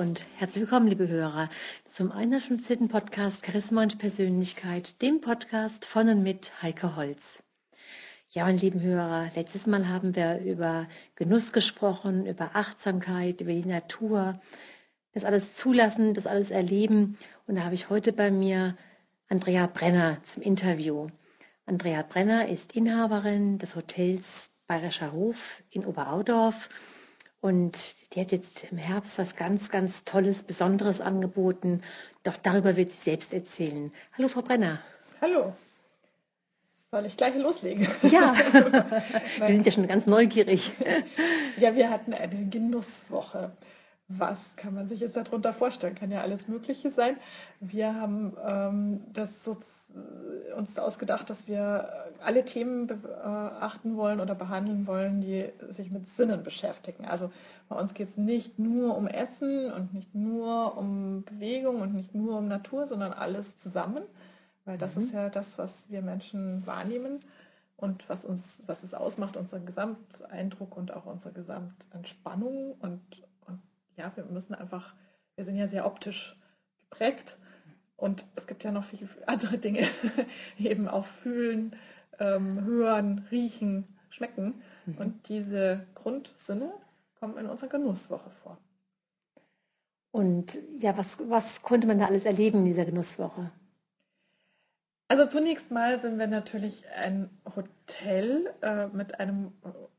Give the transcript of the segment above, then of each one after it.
Und herzlich willkommen, liebe Hörer, zum 115. Podcast Charisma und Persönlichkeit, dem Podcast von und mit Heike Holz. Ja, meine lieben Hörer, letztes Mal haben wir über Genuss gesprochen, über Achtsamkeit, über die Natur, das alles zulassen, das alles erleben. Und da habe ich heute bei mir Andrea Brenner zum Interview. Andrea Brenner ist Inhaberin des Hotels Bayerischer Hof in Oberaudorf und die hat jetzt im Herbst was ganz, ganz Tolles, Besonderes angeboten. Doch darüber wird sie selbst erzählen. Hallo, Frau Brenner. Hallo. Soll ich gleich loslegen? Ja, wir sind ja schon ganz neugierig. ja, wir hatten eine Genusswoche. Was kann man sich jetzt darunter vorstellen? Kann ja alles Mögliche sein. Wir haben ähm, das sozusagen uns ausgedacht, dass wir alle Themen beachten wollen oder behandeln wollen, die sich mit Sinnen beschäftigen. Also bei uns geht es nicht nur um Essen und nicht nur um Bewegung und nicht nur um Natur, sondern alles zusammen, weil das mhm. ist ja das, was wir Menschen wahrnehmen und was uns, was es ausmacht, unser Gesamteindruck und auch unsere Gesamtentspannung und, und ja, wir müssen einfach, wir sind ja sehr optisch geprägt und es gibt ja noch viele andere Dinge, eben auch fühlen, ähm, hören, riechen, schmecken. Mhm. Und diese Grundsinne kommen in unserer Genusswoche vor. Und ja, was, was konnte man da alles erleben in dieser Genusswoche? Also zunächst mal sind wir natürlich ein Hotel äh, mit einem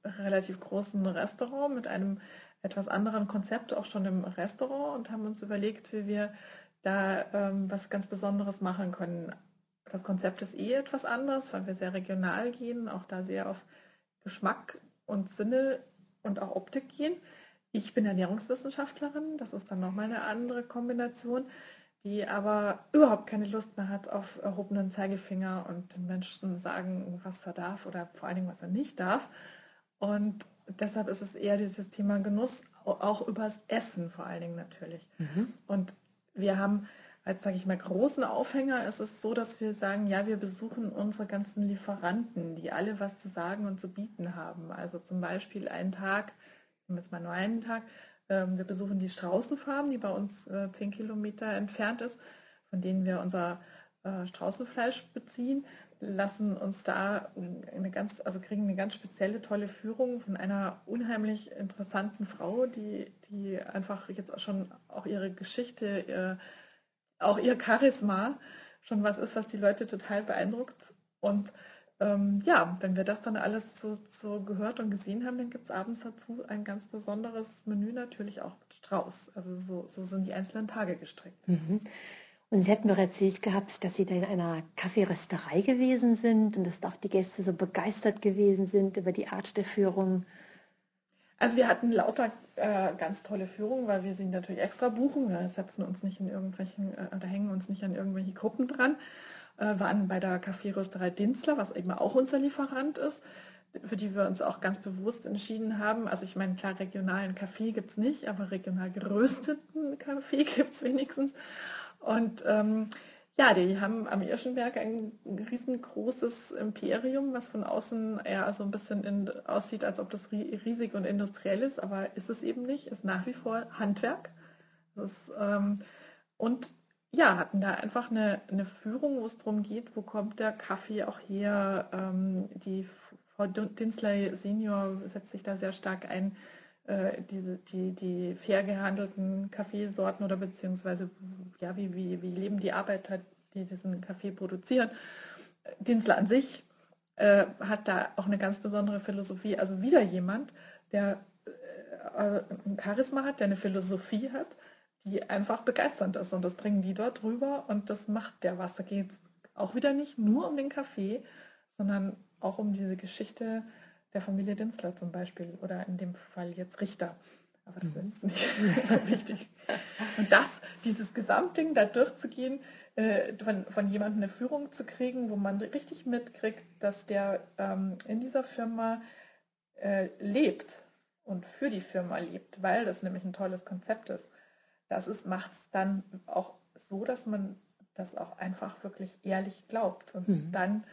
relativ großen Restaurant, mit einem etwas anderen Konzept auch schon im Restaurant und haben uns überlegt, wie wir da ähm, was ganz Besonderes machen können. Das Konzept ist eh etwas anderes, weil wir sehr regional gehen, auch da sehr auf Geschmack und Sinne und auch Optik gehen. Ich bin Ernährungswissenschaftlerin, das ist dann nochmal eine andere Kombination, die aber überhaupt keine Lust mehr hat auf erhobenen Zeigefinger und den Menschen sagen, was er darf oder vor allen Dingen, was er nicht darf. Und deshalb ist es eher dieses Thema Genuss, auch übers Essen vor allen Dingen natürlich. Mhm. Und wir haben als, sage ich mal, großen Aufhänger ist es so, dass wir sagen, ja, wir besuchen unsere ganzen Lieferanten, die alle was zu sagen und zu bieten haben. Also zum Beispiel einen Tag, nehmen wir jetzt mal nur einen Tag, ähm, wir besuchen die Straußenfarm, die bei uns äh, zehn Kilometer entfernt ist, von denen wir unser äh, Straußenfleisch beziehen, lassen uns da eine ganz, also kriegen eine ganz spezielle, tolle Führung von einer unheimlich interessanten Frau, die, die einfach jetzt auch schon auch ihre Geschichte, ihr, auch ihr Charisma schon was ist, was die Leute total beeindruckt. Und ähm, ja, wenn wir das dann alles so, so gehört und gesehen haben, dann gibt es abends dazu ein ganz besonderes Menü, natürlich auch mit Strauß. Also so, so sind die einzelnen Tage gestrickt. Mhm. Und Sie hatten doch erzählt gehabt, dass Sie da in einer Kaffeerösterei gewesen sind und dass auch die Gäste so begeistert gewesen sind über die Art der Führung. Also wir hatten lauter äh, ganz tolle Führungen, weil wir sie natürlich extra buchen. Wir setzen uns nicht in irgendwelchen äh, oder hängen uns nicht an irgendwelche Gruppen dran. Äh, waren bei der Kaffeerösterei Dinzler, was eben auch unser Lieferant ist, für die wir uns auch ganz bewusst entschieden haben. Also ich meine, klar, regionalen Kaffee gibt es nicht, aber regional gerösteten Kaffee gibt es wenigstens. Und ähm, ja, die haben am Irschenberg ein riesengroßes Imperium, was von außen eher so ein bisschen in, aussieht, als ob das riesig und industriell ist, aber ist es eben nicht, ist nach wie vor Handwerk. Ist, ähm, und ja, hatten da einfach eine, eine Führung, wo es darum geht, wo kommt der Kaffee auch her. Ähm, die Frau Dinsley Senior setzt sich da sehr stark ein äh, diese, die, die fair gehandelten Kaffeesorten oder beziehungsweise ja, wie, wie, wie leben die Arbeiter, die diesen Kaffee produzieren. Dinsler an sich äh, hat da auch eine ganz besondere Philosophie. Also wieder jemand, der äh, ein Charisma hat, der eine Philosophie hat, die einfach begeisternd ist. Und das bringen die dort rüber und das macht der was. Da geht es auch wieder nicht nur um den Kaffee, sondern auch um diese Geschichte der Familie Dinsler zum Beispiel oder in dem Fall jetzt Richter. Aber das mhm. ist nicht so wichtig. Und das, dieses Gesamtding da durchzugehen, äh, von, von jemandem eine Führung zu kriegen, wo man richtig mitkriegt, dass der ähm, in dieser Firma äh, lebt und für die Firma lebt, weil das nämlich ein tolles Konzept ist. Das macht es dann auch so, dass man das auch einfach wirklich ehrlich glaubt und mhm. dann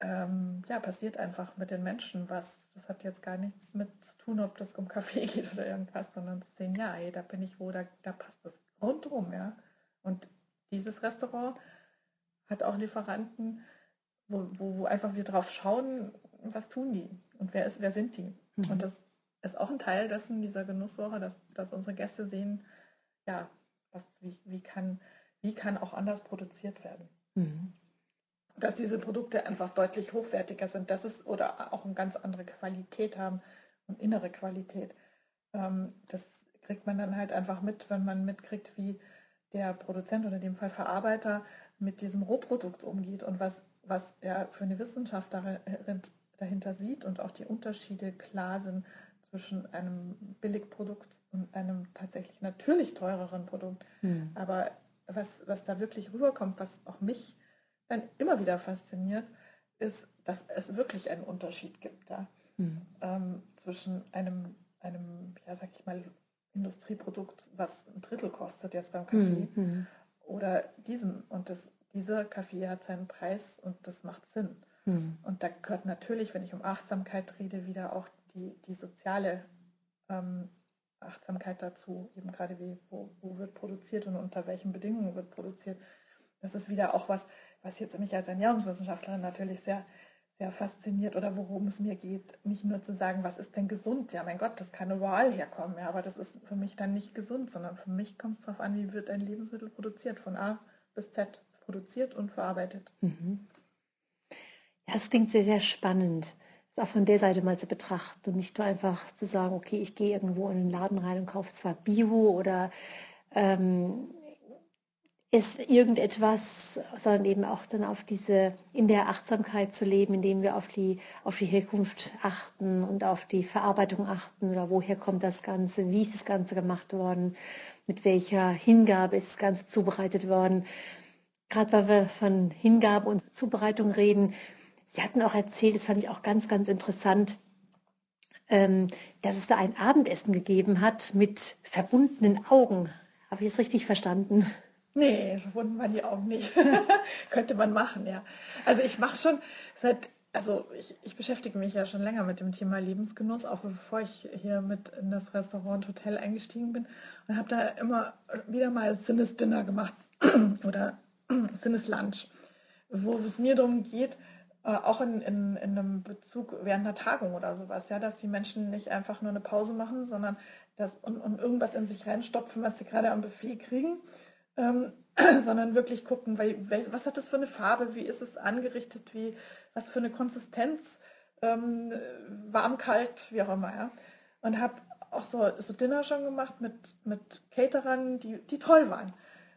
ähm, ja, passiert einfach mit den Menschen was. Das hat jetzt gar nichts mit zu tun, ob das um Kaffee geht oder irgendwas, sondern zu sehen, ja, ey, da bin ich wo, da, da passt das rundum, ja. Und dieses Restaurant hat auch Lieferanten, wo, wo, wo einfach wir drauf schauen, was tun die und wer ist, wer sind die. Mhm. Und das ist auch ein Teil dessen, dieser Genusswoche, dass, dass unsere Gäste sehen, ja, was, wie, wie, kann, wie kann auch anders produziert werden. Mhm. Dass diese Produkte einfach deutlich hochwertiger sind, das ist oder auch eine ganz andere Qualität haben und innere Qualität. Ähm, das kriegt man dann halt einfach mit, wenn man mitkriegt, wie der Produzent oder in dem Fall Verarbeiter mit diesem Rohprodukt umgeht und was, was er für eine Wissenschaft dahinter sieht und auch die Unterschiede klar sind zwischen einem Billigprodukt und einem tatsächlich natürlich teureren Produkt. Hm. Aber was, was da wirklich rüberkommt, was auch mich dann immer wieder fasziniert, ist, dass es wirklich einen Unterschied gibt da hm. ähm, zwischen einem, einem, ja, sag ich mal, Industrieprodukt, was ein Drittel kostet jetzt beim Kaffee, hm. oder diesem. Und das, dieser Kaffee hat seinen Preis und das macht Sinn. Hm. Und da gehört natürlich, wenn ich um Achtsamkeit rede, wieder auch die, die soziale ähm, Achtsamkeit dazu, eben gerade wie, wo, wo, wird produziert und unter welchen Bedingungen wird produziert. Das ist wieder auch was, was jetzt mich als Ernährungswissenschaftlerin natürlich sehr, sehr fasziniert oder worum es mir geht, nicht nur zu sagen, was ist denn gesund? Ja, mein Gott, das kann überall herkommen, ja, aber das ist für mich dann nicht gesund, sondern für mich kommt es darauf an, wie wird ein Lebensmittel produziert, von A bis Z produziert und verarbeitet. Mhm. Ja, es klingt sehr, sehr spannend auch von der Seite mal zu betrachten und nicht nur einfach zu sagen, okay, ich gehe irgendwo in den Laden rein und kaufe zwar Bio oder ähm, ist irgendetwas, sondern eben auch dann auf diese, in der Achtsamkeit zu leben, indem wir auf die, auf die Herkunft achten und auf die Verarbeitung achten oder woher kommt das Ganze, wie ist das Ganze gemacht worden, mit welcher Hingabe ist das Ganze zubereitet worden. Gerade weil wir von Hingabe und Zubereitung reden, Sie hatten auch erzählt, das fand ich auch ganz, ganz interessant, ähm, dass es da ein Abendessen gegeben hat mit verbundenen Augen. Habe ich das richtig verstanden? Nee, verbunden waren die Augen nicht. Könnte man machen, ja. Also ich mache schon seit, also ich, ich, beschäftige mich ja schon länger mit dem Thema Lebensgenuss, auch bevor ich hier mit in das Restaurant Hotel eingestiegen bin und habe da immer wieder mal Sinnes-Dinner gemacht oder Sinnes-Lunch, wo es mir darum geht, äh, auch in, in, in einem Bezug während einer Tagung oder sowas, ja, dass die Menschen nicht einfach nur eine Pause machen, sondern das und, und irgendwas in sich reinstopfen, was sie gerade am Buffet kriegen, ähm, sondern wirklich gucken, was hat das für eine Farbe, wie ist es angerichtet, wie, was für eine Konsistenz, ähm, warm, kalt, wie auch immer, ja. Und habe auch so, so Dinner schon gemacht mit, mit Caterern, die, die toll waren.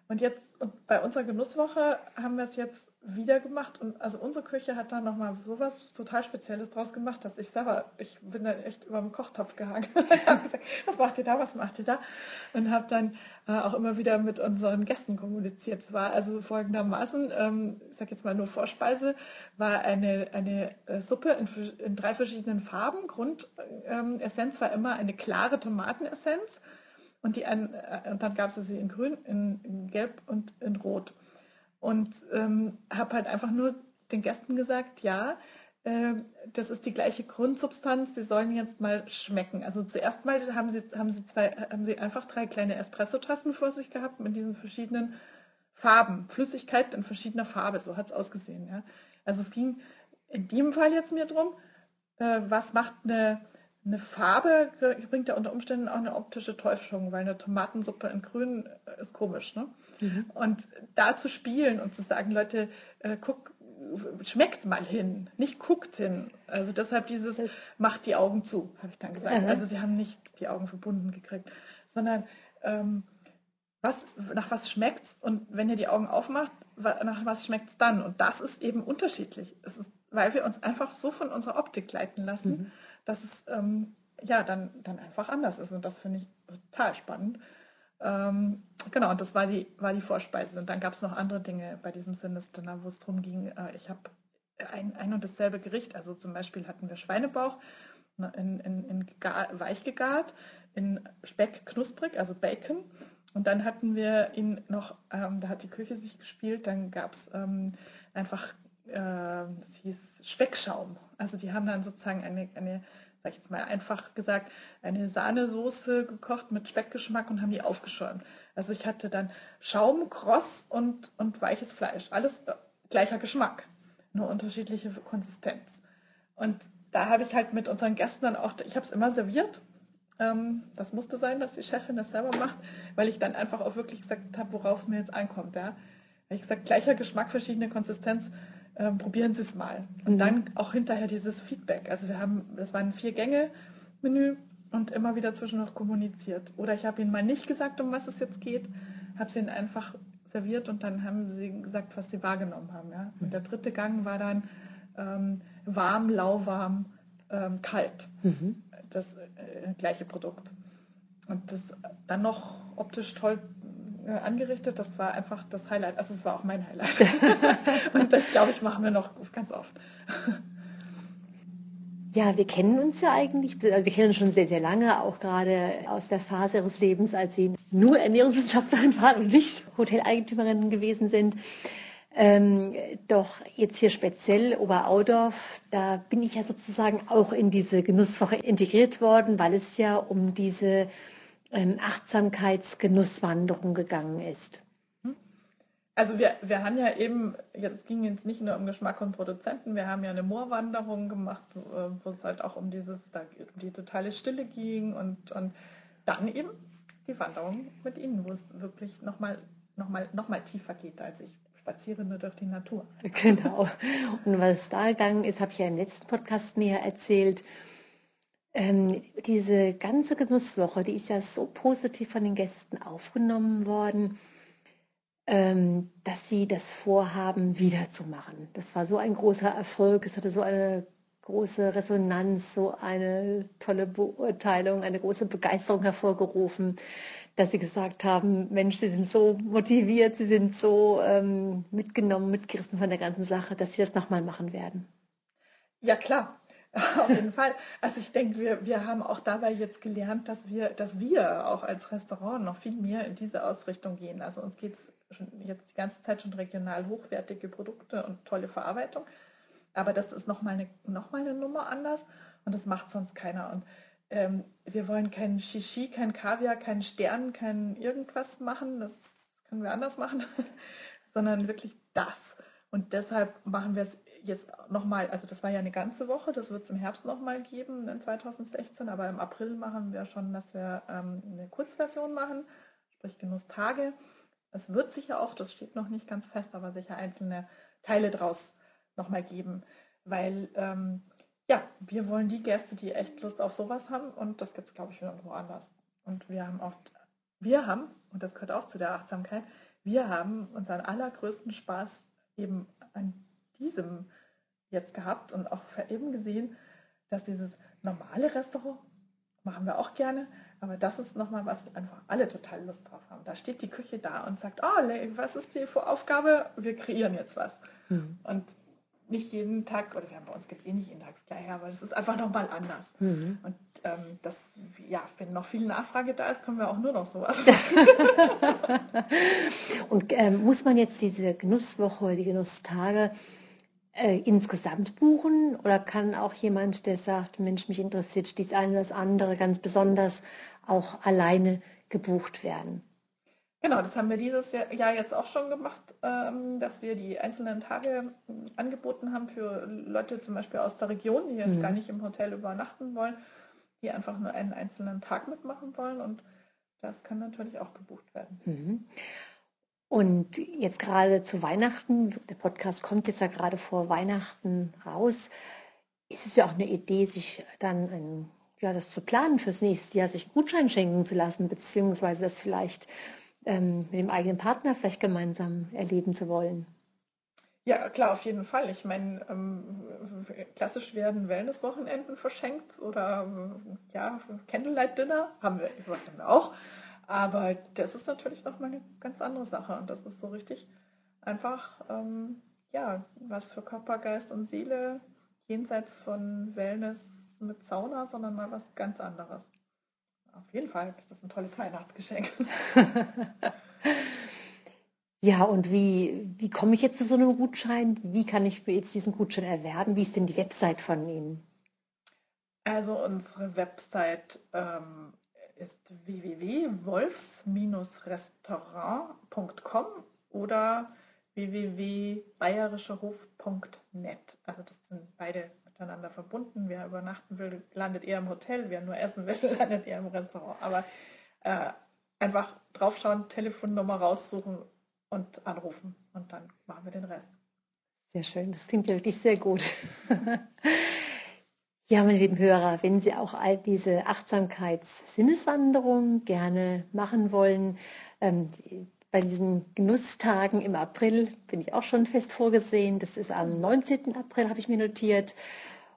Und jetzt und bei unserer Genusswoche haben wir es jetzt wieder gemacht und also unsere Küche hat da nochmal sowas total Spezielles draus gemacht, dass ich selber, ich bin dann echt über dem Kochtopf gehangen und habe gesagt, was macht ihr da, was macht ihr da? Und habe dann äh, auch immer wieder mit unseren Gästen kommuniziert. Es war also folgendermaßen, ähm, ich sage jetzt mal nur Vorspeise, war eine, eine äh, Suppe in, in, drei verschiedenen Farben. Grundessenz ähm, war immer eine klare Tomatenessenz und, die, ein, äh, und dann gab es sie in grün, in, in gelb und in rot. Und ähm, habe halt einfach nur den Gästen gesagt, ja, äh, das ist die gleiche Grundsubstanz, sie sollen jetzt mal schmecken. Also zuerst mal haben sie, haben sie, zwei, haben sie einfach drei kleine Espressotassen vor sich gehabt mit diesen verschiedenen Farben, Flüssigkeit in verschiedener Farbe, so hat es ausgesehen. Ja. Also es ging in dem Fall jetzt mir drum, äh, was macht eine, eine Farbe, bringt ja unter Umständen auch eine optische Täuschung, weil eine Tomatensuppe in grün äh, ist komisch. Ne? Mhm. Und da zu spielen und zu sagen, Leute, äh, guck, schmeckt mal hin, nicht guckt hin. Also deshalb dieses, macht die Augen zu, habe ich dann gesagt. Mhm. Also sie haben nicht die Augen verbunden gekriegt, sondern ähm, was, nach was schmeckt es und wenn ihr die Augen aufmacht, nach was schmeckt es dann? Und das ist eben unterschiedlich. Ist, weil wir uns einfach so von unserer Optik leiten lassen, mhm. dass es ähm, ja dann, dann einfach anders ist. Und das finde ich total spannend. Ähm, genau, und das war die, war die Vorspeise. Und dann gab es noch andere Dinge bei diesem Sinnesdinner, wo es darum ging, äh, ich habe ein, ein und dasselbe Gericht, also zum Beispiel hatten wir Schweinebauch ne, in, in, in weich gegart, in Speck knusprig, also Bacon. Und dann hatten wir ihn noch, ähm, da hat die Küche sich gespielt, dann gab es ähm, einfach, äh, das hieß Speckschaum. Also die haben dann sozusagen eine, eine sag ich jetzt mal einfach gesagt, eine Sahnesoße gekocht mit Speckgeschmack und haben die aufgeschäumt. Also ich hatte dann Schaum, Kross und, und weiches Fleisch. Alles äh, gleicher Geschmack, nur unterschiedliche Konsistenz. Und da habe ich halt mit unseren Gästen dann auch, ich habe es immer serviert. Ähm, das musste sein, dass die Chefin das selber macht, weil ich dann einfach auch wirklich gesagt habe, worauf es mir jetzt ankommt. Ja. Habe ich gesagt, gleicher Geschmack, verschiedene Konsistenz ähm, probieren Sie es mal. Und mhm. dann auch hinterher dieses Feedback. Also wir haben, das war ein Vier-Gänge-Menü und immer wieder zwischendurch kommuniziert. Oder ich habe Ihnen mal nicht gesagt, um was es jetzt geht, habe sie Ihnen einfach serviert und dann haben sie gesagt, was sie wahrgenommen haben. Ja? Und der dritte Gang war dann ähm, warm, lauwarm, ähm, kalt. Mhm. Das äh, gleiche Produkt. Und das dann noch optisch toll angerichtet. Das war einfach das Highlight. Also es war auch mein Highlight. und das, glaube ich, machen wir noch ganz oft. Ja, wir kennen uns ja eigentlich, wir kennen uns schon sehr, sehr lange, auch gerade aus der Phase ihres Lebens, als Sie nur Ernährungswissenschaftlerin waren und nicht Hoteleigentümerin gewesen sind. Ähm, doch jetzt hier speziell Oberaudorf, da bin ich ja sozusagen auch in diese Genusswoche integriert worden, weil es ja um diese ähm, Achtsamkeitsgenusswanderung gegangen ist. Also wir, wir haben ja eben, jetzt ging es nicht nur um Geschmack und Produzenten, wir haben ja eine Moorwanderung gemacht, wo es halt auch um dieses, da, um die totale Stille ging und, und dann eben die Wanderung mit Ihnen, wo es wirklich nochmal noch mal, noch mal tiefer geht, als ich spaziere nur durch die Natur. Genau. Und was da gegangen ist, habe ich ja im letzten Podcast näher erzählt. Ähm, diese ganze Genusswoche, die ist ja so positiv von den Gästen aufgenommen worden, ähm, dass sie das vorhaben, wiederzumachen. Das war so ein großer Erfolg, es hatte so eine große Resonanz, so eine tolle Beurteilung, eine große Begeisterung hervorgerufen, dass sie gesagt haben, Mensch, sie sind so motiviert, sie sind so ähm, mitgenommen, mitgerissen von der ganzen Sache, dass sie das nochmal machen werden. Ja, klar. Auf jeden Fall. Also ich denke, wir, wir haben auch dabei jetzt gelernt, dass wir, dass wir auch als Restaurant noch viel mehr in diese Ausrichtung gehen. Also uns geht es jetzt die ganze Zeit schon regional hochwertige Produkte und tolle Verarbeitung. Aber das ist nochmal eine, noch eine Nummer anders und das macht sonst keiner. Und ähm, wir wollen kein Shishi, kein Kaviar, kein Stern, kein irgendwas machen. Das können wir anders machen, sondern wirklich das. Und deshalb machen wir es jetzt nochmal, also das war ja eine ganze Woche, das wird es im Herbst nochmal geben in 2016, aber im April machen wir schon, dass wir ähm, eine Kurzversion machen, sprich Genusstage. Es wird sicher auch, das steht noch nicht ganz fest, aber sicher einzelne Teile draus nochmal geben, weil ähm, ja, wir wollen die Gäste, die echt Lust auf sowas haben und das gibt es, glaube ich, nirgendwo anders. Und wir haben auch, wir haben, und das gehört auch zu der Achtsamkeit, wir haben unseren allergrößten Spaß eben an diesem jetzt gehabt und auch eben gesehen, dass dieses normale Restaurant machen wir auch gerne, aber das ist nochmal, was wir einfach alle total Lust drauf haben. Da steht die Küche da und sagt, oh, was ist die Aufgabe? Wir kreieren jetzt was. Mhm. Und nicht jeden Tag, oder wir haben bei uns gibt es eh nicht jeden Tag das gleiche, aber das ist einfach nochmal anders. Mhm. Und ähm, das, ja, wenn noch viel Nachfrage da ist, können wir auch nur noch sowas machen. und ähm, muss man jetzt diese Genusswoche oder die Genusstage äh, insgesamt buchen oder kann auch jemand, der sagt, Mensch, mich interessiert dies eine oder das andere ganz besonders, auch alleine gebucht werden? Genau, das haben wir dieses Jahr jetzt auch schon gemacht, ähm, dass wir die einzelnen Tage ähm, angeboten haben für Leute zum Beispiel aus der Region, die jetzt mhm. gar nicht im Hotel übernachten wollen, die einfach nur einen einzelnen Tag mitmachen wollen und das kann natürlich auch gebucht werden. Mhm. Und jetzt gerade zu Weihnachten, der Podcast kommt jetzt ja gerade vor Weihnachten raus, ist es ja auch eine Idee, sich dann ein, ja, das zu planen fürs nächste Jahr, sich Gutschein schenken zu lassen, beziehungsweise das vielleicht ähm, mit dem eigenen Partner vielleicht gemeinsam erleben zu wollen. Ja, klar, auf jeden Fall. Ich meine, ähm, klassisch werden Wellnesswochenenden verschenkt oder ja, Candlelight Dinner haben wir, was haben wir auch. Aber das ist natürlich nochmal eine ganz andere Sache und das ist so richtig einfach, ähm, ja, was für Körper, Geist und Seele jenseits von Wellness mit Sauna, sondern mal was ganz anderes. Auf jeden Fall ist das ein tolles Weihnachtsgeschenk. Ja, und wie, wie komme ich jetzt zu so einem Gutschein? Wie kann ich mir jetzt diesen Gutschein erwerben? Wie ist denn die Website von Ihnen? Also unsere Website ähm, www.wolfs-restaurant.com oder www.bayerischerhof.net. Also das sind beide miteinander verbunden. Wer übernachten will, landet eher im Hotel. Wer nur essen will, landet eher im Restaurant. Aber äh, einfach draufschauen, Telefonnummer raussuchen und anrufen und dann machen wir den Rest. Sehr schön, das klingt ja wirklich sehr gut. ja, meine lieben Hörer, wenn Sie auch all diese Achtsamkeits-Sinneswanderung gerne machen wollen, ähm, bei diesen Genusstagen im April bin ich auch schon fest vorgesehen. Das ist am 19. April, habe ich mir notiert.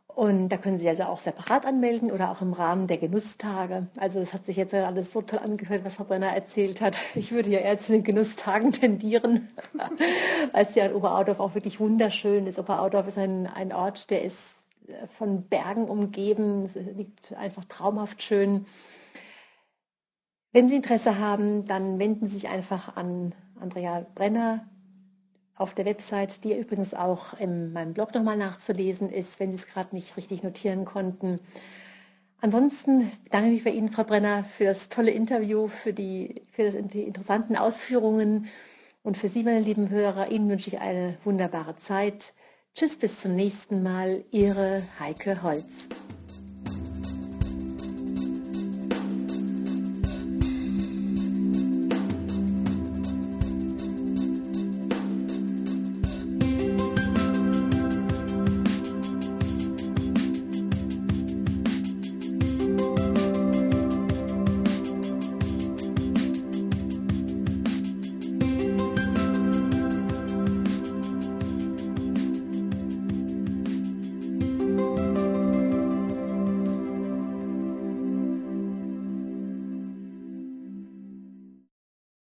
Und da können Sie also auch separat anmelden oder auch im Rahmen der Genusstage. Also das hat sich jetzt alles so toll angehört, was Frau Brenner erzählt hat. Ich würde ja eher zu den Genusstagen tendieren, weil es ja in Oberaudorf auch wirklich wunderschön ist. Oberaudorf ist ein, ein Ort, der ist von Bergen umgeben, es liegt einfach traumhaft schön. Wenn Sie Interesse haben, dann wenden Sie sich einfach an Andrea Brenner auf der Website, die übrigens auch in meinem Blog nochmal nachzulesen ist, wenn Sie es gerade nicht richtig notieren konnten. Ansonsten danke ich bei Ihnen, Frau Brenner, für das tolle Interview, für die, für die interessanten Ausführungen und für Sie, meine lieben Hörer, Ihnen wünsche ich eine wunderbare Zeit. Tschüss, bis zum nächsten Mal. Ihre Heike Holz.